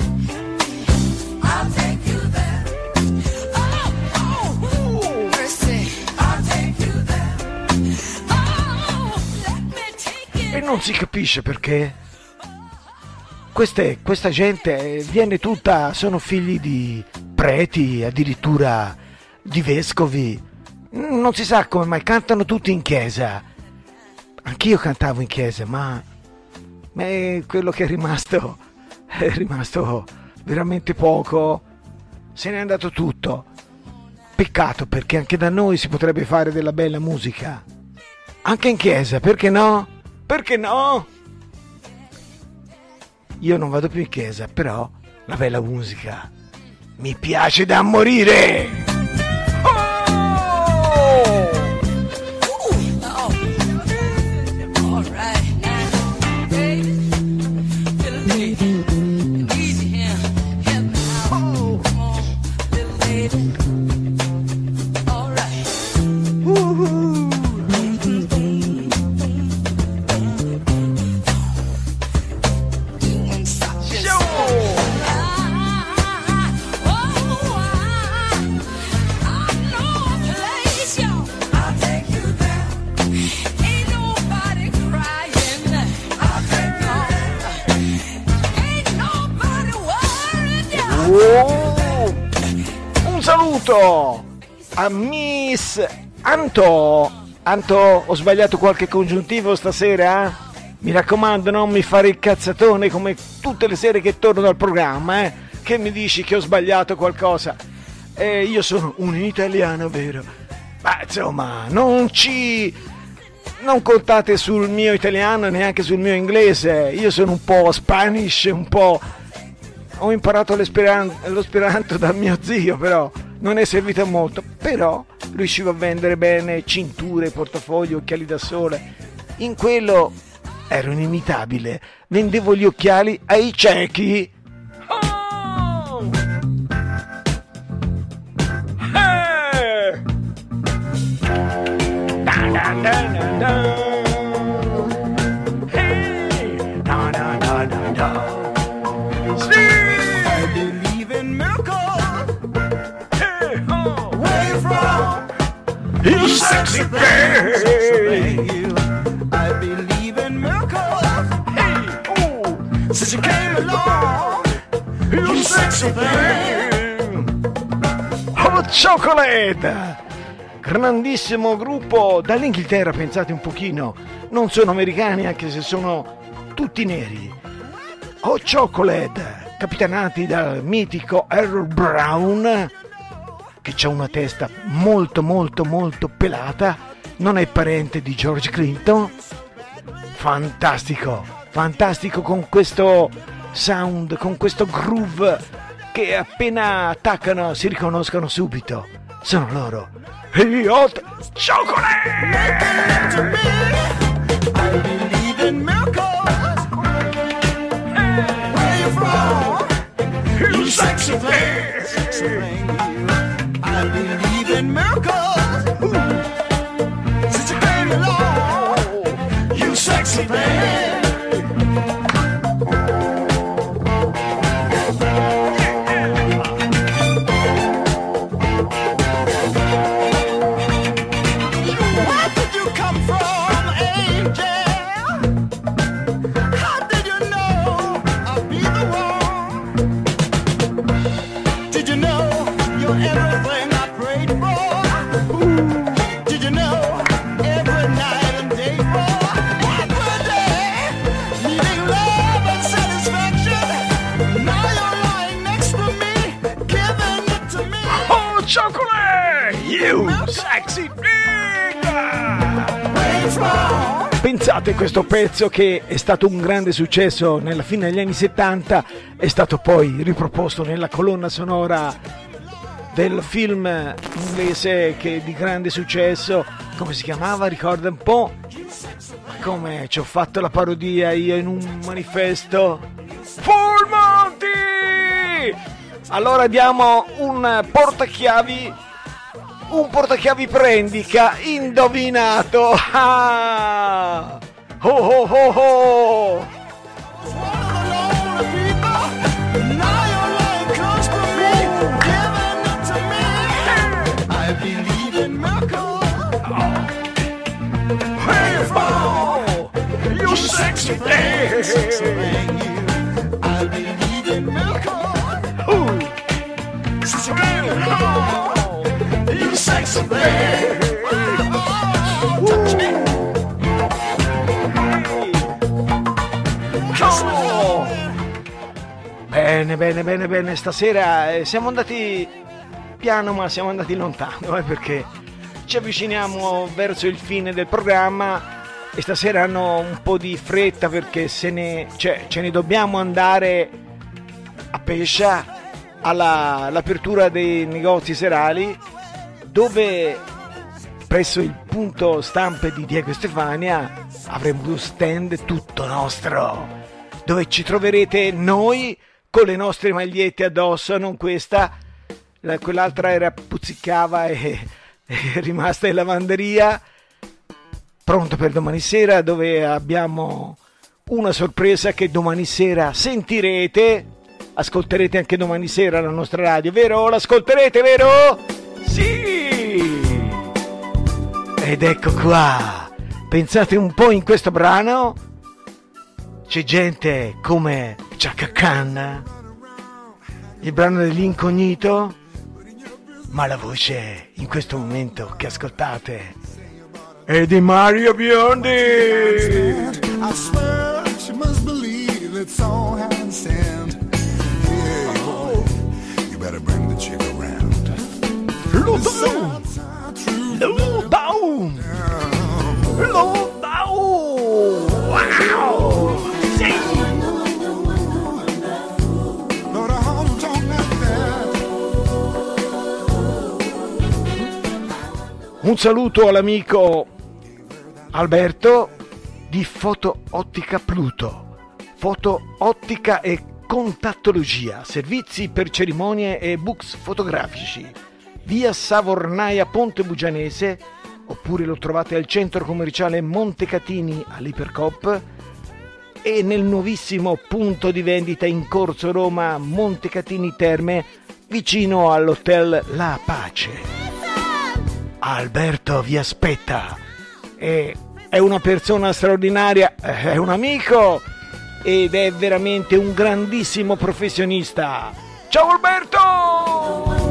Oh, E non si capisce perché. Queste- questa gente viene tutta, sono figli di preti, addirittura di vescovi. Non si sa come mai cantano tutti in chiesa. Anch'io cantavo in chiesa, ma, ma quello che è rimasto è rimasto veramente poco. Se n'è andato tutto. Peccato perché anche da noi si potrebbe fare della bella musica. Anche in chiesa, perché no? Perché no? Io non vado più in chiesa, però la bella musica mi piace da morire. Saluto a Miss Anto. Anto, ho sbagliato qualche congiuntivo stasera? Mi raccomando, non mi fare il cazzatone come tutte le sere che torno dal programma, eh? Che mi dici che ho sbagliato qualcosa? Eh, io sono un italiano, vero? Ma insomma, non ci non contate sul mio italiano e neanche sul mio inglese. Io sono un po' spanish, un po'. Ho imparato l'esperan- lo speranto dal mio zio, però non è servito a molto. Però riuscivo a vendere bene cinture, portafogli, occhiali da sole. In quello ero inimitabile. Vendevo gli occhiali ai ciechi. Sexy thing! I believe in miracles. Hey, oh! Since you came along, You sexy thing! Hot Chocolate! Grandissimo gruppo dall'Inghilterra, pensate un pochino. Non sono americani anche se sono tutti neri. o Chocolate, capitanati dal mitico Errol Brown, che ha una testa molto molto molto pelata, non è parente di George Clinton. Fantastico, fantastico con questo sound, con questo groove che appena attaccano si riconoscono subito. Sono loro. Gli Hot Chocolate! Believe in pezzo che è stato un grande successo nella fine degli anni 70, è stato poi riproposto nella colonna sonora del film inglese che di grande successo, come si chiamava? Ricorda un po'? Come ci ho fatto la parodia io in un manifesto? Full Monty! Allora diamo un portachiavi un portachiavi prendica indovinato ah! Oh oh oh oh you sexy thing I believe in miracles. Ooh. Since you came along, you sexy thing. Bene, bene, bene, bene. Stasera eh, siamo andati piano, ma siamo andati lontano, eh, perché ci avviciniamo verso il fine del programma e stasera hanno un po' di fretta perché se ne, cioè, ce ne dobbiamo andare a Pescia alla- all'apertura dei negozi serali dove presso il punto stampe di Diego Stefania avremo uno stand tutto nostro dove ci troverete noi con le nostre magliette addosso, non questa, la- quell'altra era puzzicava e è rimasta in lavanderia, pronto per domani sera dove abbiamo una sorpresa che domani sera sentirete, ascolterete anche domani sera la nostra radio, vero? L'ascolterete, vero? Sì! Ed ecco qua, pensate un po' in questo brano, c'è gente come Chaka Khan, il brano dell'incognito, ma la voce in questo momento che ascoltate è di Mario Biondi. I swear she must believe it's all hand sent. Hey, boy, you better bring the chick around. Lo down, lo down, lo down. Wow! Un saluto all'amico Alberto di Foto Ottica Pluto. Foto Ottica e Contattologia, servizi per cerimonie e books fotografici. Via Savornaia Ponte Bugianese, oppure lo trovate al centro commerciale Montecatini all'Ipercop e nel nuovissimo punto di vendita in Corso Roma Montecatini Terme vicino all'hotel La Pace. Alberto vi aspetta. E è una persona straordinaria, è un amico ed è veramente un grandissimo professionista. Ciao Alberto!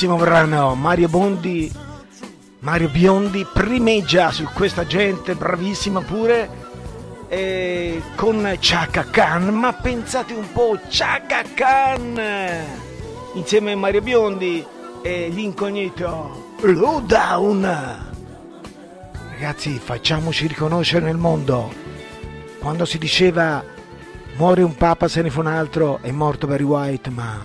Bellissimo brano, Mario Bondi, Mario Biondi primeggia su questa gente, bravissima pure, e con Chaka Khan, ma pensate un po', Chaka Khan, insieme a Mario Biondi e l'incognito Lowdown. Ragazzi, facciamoci riconoscere nel mondo. Quando si diceva muore un papa se ne fa un altro, è morto Barry White, ma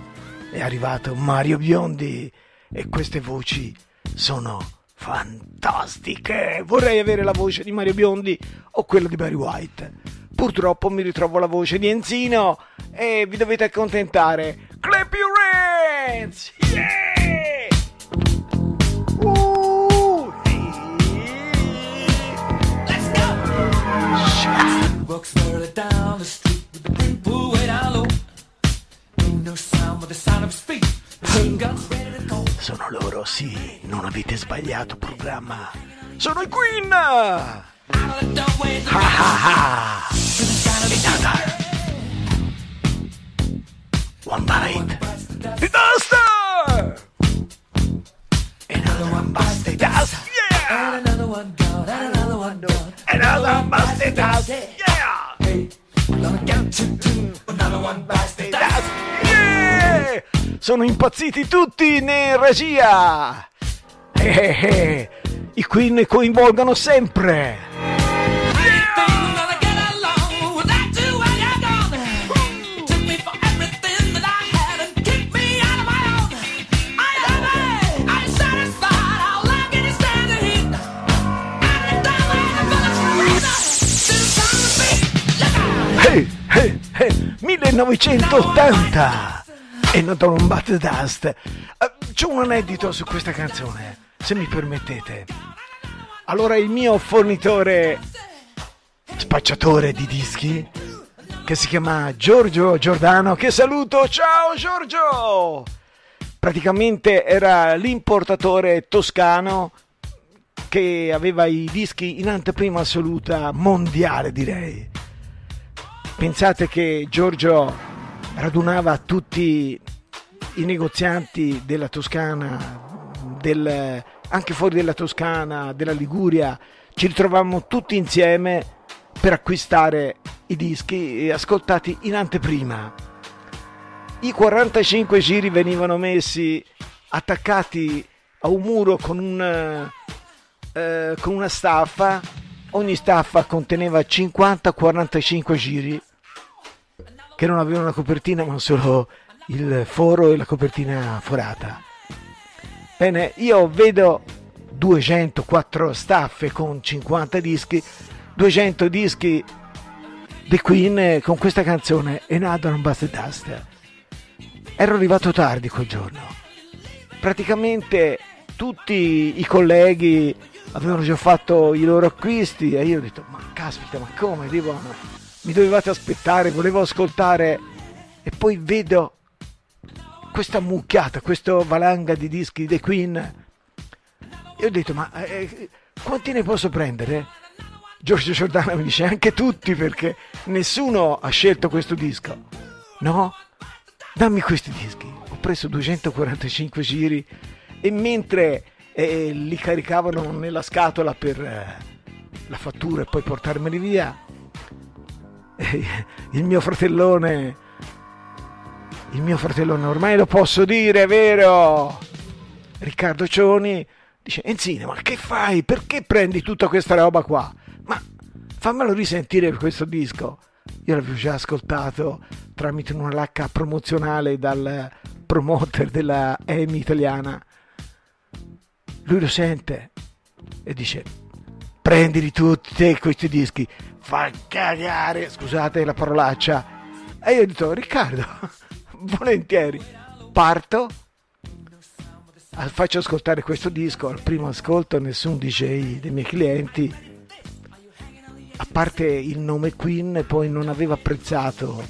è arrivato Mario Biondi e queste voci sono fantastiche. Vorrei avere la voce di Mario Biondi o quella di Barry White. Purtroppo mi ritrovo la voce di Enzino e vi dovete accontentare. Clap your hands! Yeah! Uh, Walks further down the street with the pool way down low. Ain't no sound but the sound of his Sono loro, sì, non avete sbagliato programma. Sono i Queen! Ah ah ah! Another. One bite. The Duster! Another one bites the dust. Yeah! And another one gone, and another one gone. Another one bites the dust. Yeah! Hey, gonna get to two. Another one bites the dust. Sono impazziti tutti in regia! Eh, eh, eh. I Queen coinvolgono sempre! Eh, eh, eh, 1980 e non un batte dust. Eh, C'ho un aneddoto su questa canzone, se mi permettete. Allora il mio fornitore spacciatore di dischi che si chiama Giorgio Giordano, che saluto, ciao Giorgio! Praticamente era l'importatore toscano che aveva i dischi in anteprima assoluta mondiale, direi. Pensate che Giorgio radunava tutti i negozianti della Toscana, del- anche fuori della Toscana, della Liguria, ci ritrovavamo tutti insieme per acquistare i dischi ascoltati in anteprima. I 45 giri venivano messi attaccati a un muro con, un, eh, con una staffa, ogni staffa conteneva 50-45 giri che non avevano una copertina ma solo il foro e la copertina forata. Bene, io vedo 204 staffe con 50 dischi, 200 dischi The Queen con questa canzone Another on Busted Dust. Ero arrivato tardi quel giorno. Praticamente tutti i colleghi avevano già fatto i loro acquisti e io ho detto ma caspita ma come Devo- mi dovevate aspettare volevo ascoltare e poi vedo questa mucchiata questa valanga di dischi di The Queen e ho detto ma eh, quanti ne posso prendere? Giorgio Giordano mi dice anche tutti perché nessuno ha scelto questo disco no? dammi questi dischi ho preso 245 giri e mentre eh, li caricavano nella scatola per eh, la fattura e poi portarmeli via eh, il mio fratellone il mio fratellone ormai lo posso dire vero? Riccardo Cioni dice Enzine ma che fai? Perché prendi tutta questa roba qua? Ma fammelo risentire questo disco. Io l'avevo già ascoltato tramite una lacca promozionale dal promoter della EMI italiana. Lui lo sente e dice prendili tutti questi dischi fa cagare scusate la parolaccia. E io ho detto Riccardo volentieri. Parto. Faccio ascoltare questo disco al primo ascolto nessun DJ dei miei clienti. A parte il nome Queen poi non aveva apprezzato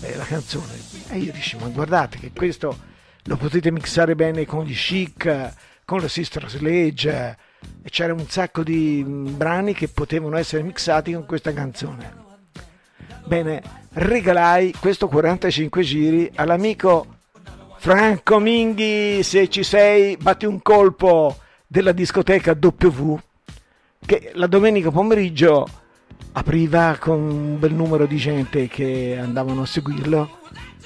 eh, la canzone. E io dicevo ma guardate che questo lo potete mixare bene con gli chic con la Sister Sledge e c'era un sacco di mm, brani che potevano essere mixati con questa canzone bene regalai questo 45 giri all'amico Franco Minghi, se ci sei, batti un colpo della discoteca W, che la domenica pomeriggio apriva con un bel numero di gente che andavano a seguirlo.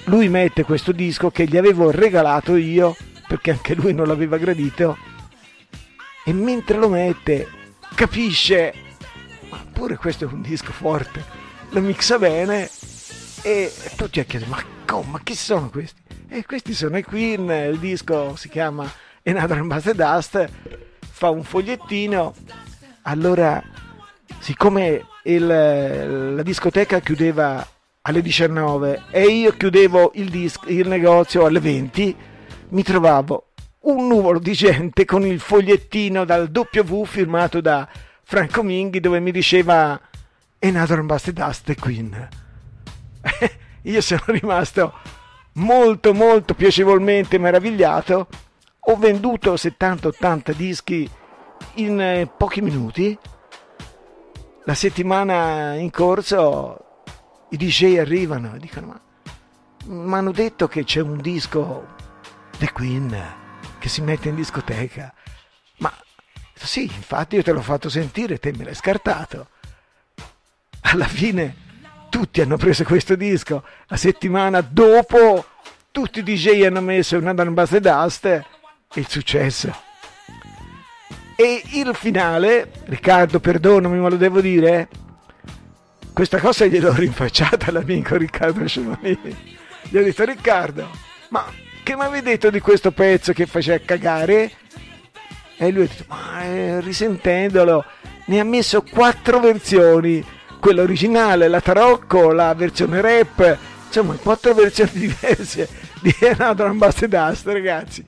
Lui mette questo disco che gli avevo regalato io, perché anche lui non l'aveva gradito, e mentre lo mette capisce, ma pure questo è un disco forte, lo mixa bene e tutti a chiedere, ma come, ma chi sono questi? E questi sono i Queen, il disco si chiama Another Ambassador Dust, fa un fogliettino, allora siccome il- la discoteca chiudeva alle 19 e io chiudevo il, dis- il negozio alle 20, mi trovavo un numero di gente con il fogliettino dal W firmato da Franco Minghi dove mi diceva Another Ambassador Dust e Queen. io sono rimasto molto molto piacevolmente meravigliato. Ho venduto 70-80 dischi in eh, pochi minuti. La settimana in corso i DJ arrivano e dicono ma mi hanno detto che c'è un disco The Queen che si mette in discoteca. Ma sì, infatti io te l'ho fatto sentire, te me l'hai scartato. Alla fine tutti hanno preso questo disco. La settimana dopo tutti i DJ hanno messo una base dust e il successo. E il finale, Riccardo, perdonami, ma lo devo dire, questa cosa gliel'ho rinfacciata all'amico Riccardo Sciomani. Gli ho detto, Riccardo, ma che mi avevi detto di questo pezzo che faceva cagare? E lui ha detto, ma eh, risentendolo, ne ha messo quattro versioni, quella originale, la tarocco, la versione rap, insomma quattro versioni diverse di Another Ambassador Dust, ragazzi.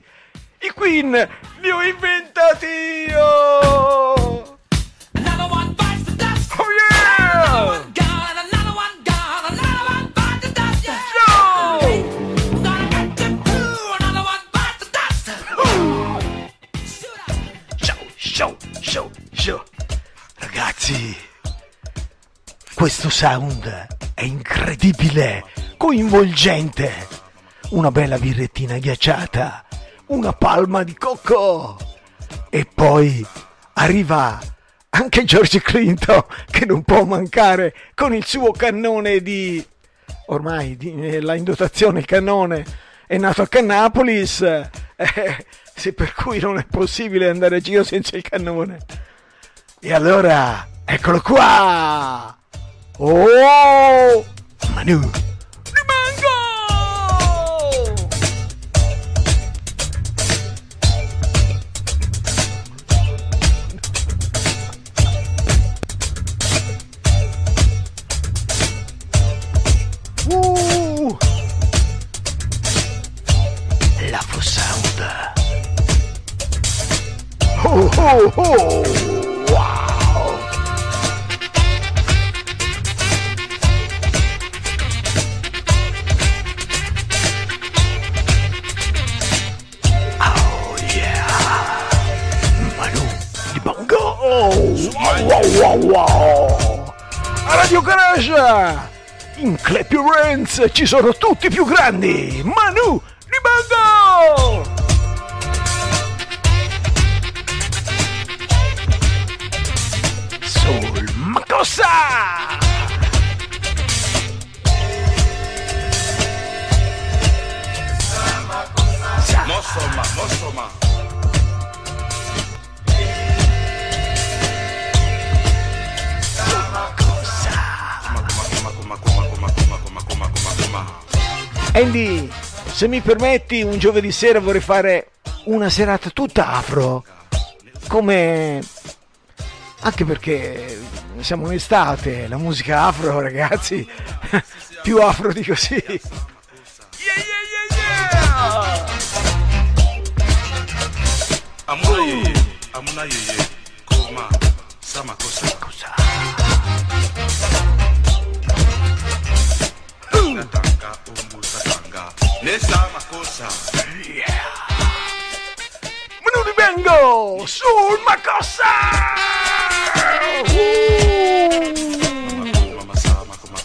I Queen li ho inventati io! Oh yeah! Show, show, show. Ragazzi, questo sound è incredibile, coinvolgente. Una bella birrettina ghiacciata, una palma di cocco. E poi arriva anche George Clinton che non può mancare con il suo cannone di... Ormai di, eh, la in dotazione il cannone è nato a Cannapolis, eh, se per cui non è possibile andare a giro senza il cannone. E allora, eccolo qua! Oh! Manu! Rimango! Uh! L'Afro Sound. Oh oh oh! Garage! In Clappy Ranks ci sono tutti i più grandi! Manu di Bongo! Soul Makossa! Andy, se mi permetti, un giovedì sera vorrei fare una serata tutta afro. Come... Anche perché siamo in estate, la musica afro, ragazzi, più afro di così. Yeah, yeah, yeah, yeah!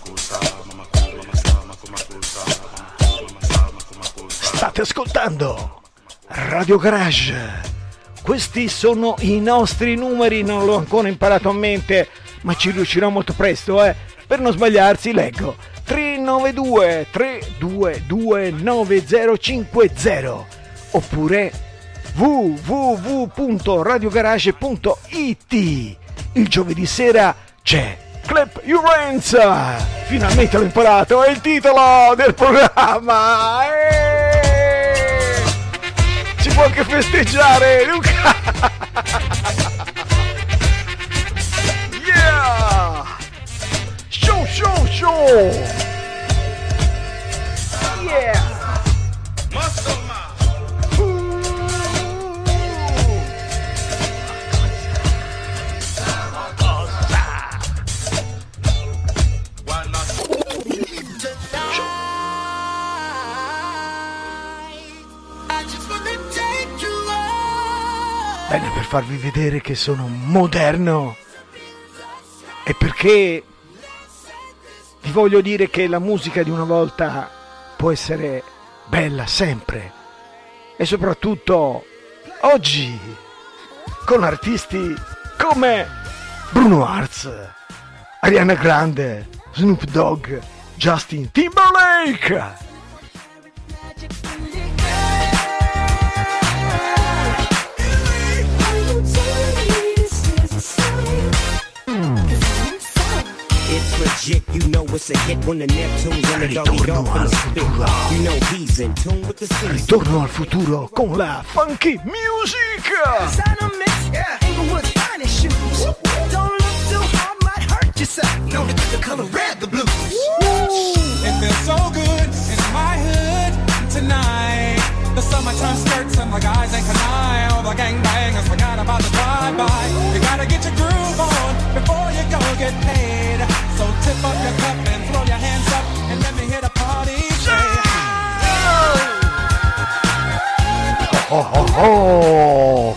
Kosa, mama kuma, mama sama kuma kosa. State State ascoltando Radio Garage. Questi sono i nostri numeri, non l'ho ancora imparato a mente, ma ci riuscirò molto presto, eh. Per non sbagliarsi, leggo 392 322 9050 oppure www.radiogarage.it. Il giovedì sera c'è Clap Your Hands. Finalmente l'ho imparato, è il titolo del programma. Eh! Si può anche festeggiare, Luca. Show, show! Yeah! Bene, per farvi vedere che sono moderno e perché vi voglio dire che la musica di una volta può essere bella sempre e soprattutto oggi con artisti come Bruno Arts, Ariana Grande, Snoop Dogg, Justin Timberlake. Legit, you know it's a hit when the Neptune's on the doggy dog from the spit. You know he's in tune with the season. Ritorno al futuro con la funky music. Inglewood's finest shoes. Don't look too hard, might hurt yourself. Know the, the color red, the blues. It feels so good in my hood tonight. The summertime skirts and the guys ain't canine. All the gangbangers forgot about the drive-by. You gotta get your groove on before you go get paid. Tip up say. Oh, oh, oh.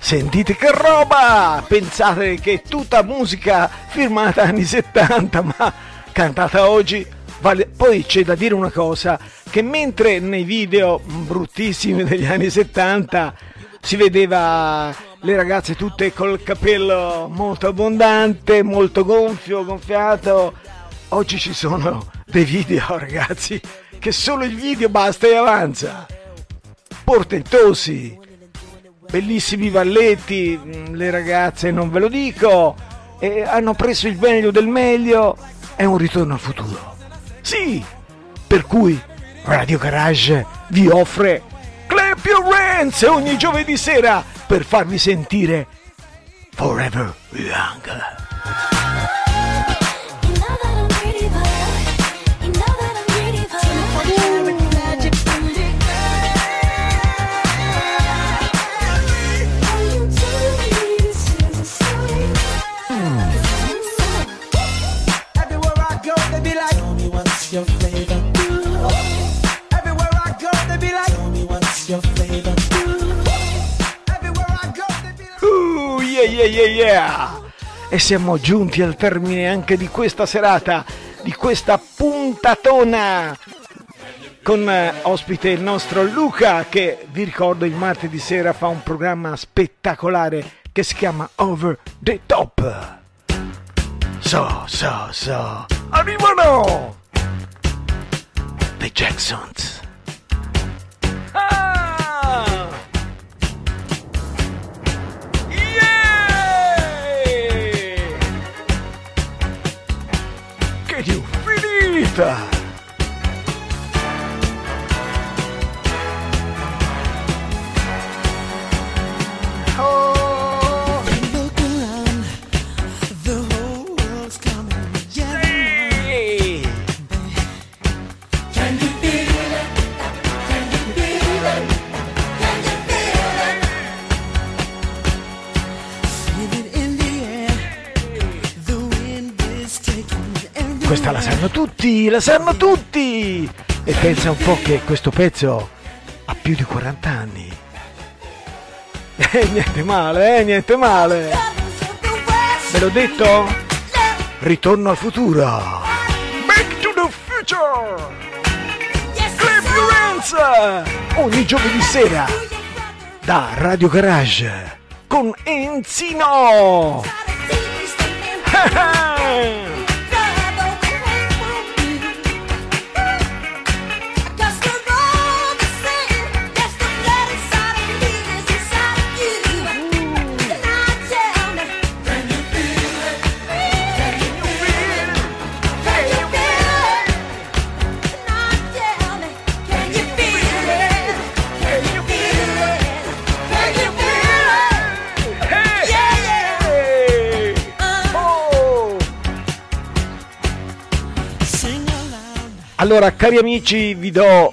Sentite che roba! Pensate che è tutta musica firmata anni 70, ma cantata oggi. Vale... Poi c'è da dire una cosa, che mentre nei video bruttissimi degli anni 70 si vedeva le ragazze tutte col capello molto abbondante, molto gonfio, gonfiato, oggi ci sono dei video, ragazzi, che solo il video basta e avanza. Portentosi, bellissimi balletti, mm, le ragazze non ve lo dico, e hanno preso il meglio del meglio, è un ritorno al futuro. Sì, per cui Radio Garage vi offre Clap Your Hands ogni giovedì sera per farvi sentire Forever Young. Yeah, yeah, yeah, yeah. E siamo giunti al termine anche di questa serata, di questa puntatona. Con eh, ospite il nostro Luca che vi ricordo il martedì sera fa un programma spettacolare che si chiama Over the Top. So, so, so. Arrivano! The Jacksons. Master. Questa la sanno tutti, la sanno tutti! E pensa un po' che questo pezzo ha più di 40 anni. Eh, niente male, eh, niente male. Ve l'ho detto? Ritorno al futuro. Back to the future! Hands! Dance ogni giovedì sera da Radio Garage con Enzino. Allora, cari amici, vi do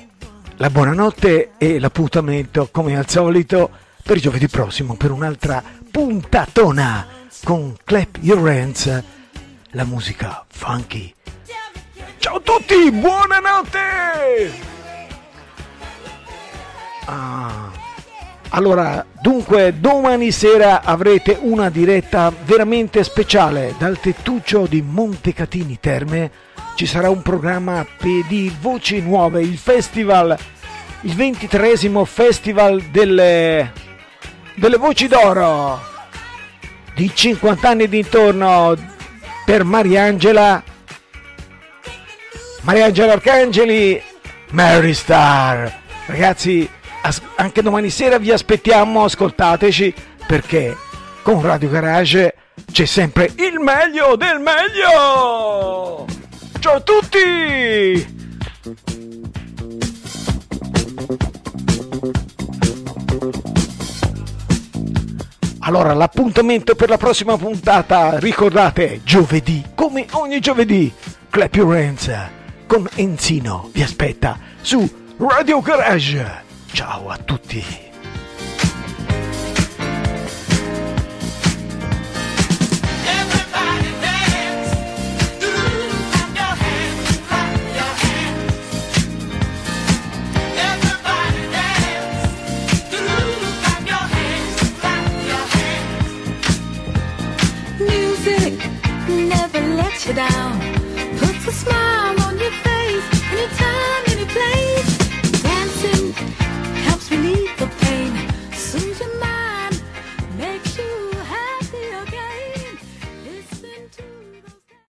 la buonanotte e l'appuntamento, come al solito, per giovedì prossimo per un'altra puntatona con Clap Your Hands, la musica funky. Ciao a tutti, buonanotte! Ah, allora, dunque, domani sera avrete una diretta veramente speciale dal tettuccio di Montecatini Terme. Ci sarà un programma di voci nuove, il festival, il ventitresimo festival delle, delle voci d'oro di 50 anni d'intorno per Mariangela, Mariangela Arcangeli, Mary Star. Ragazzi, anche domani sera vi aspettiamo, ascoltateci perché con Radio Garage c'è sempre il meglio del meglio! Ciao a tutti! Allora, l'appuntamento per la prossima puntata, ricordate, giovedì, come ogni giovedì, Clap Your Hands con Enzino vi aspetta su Radio Garage. Ciao a tutti! Music never lets you down.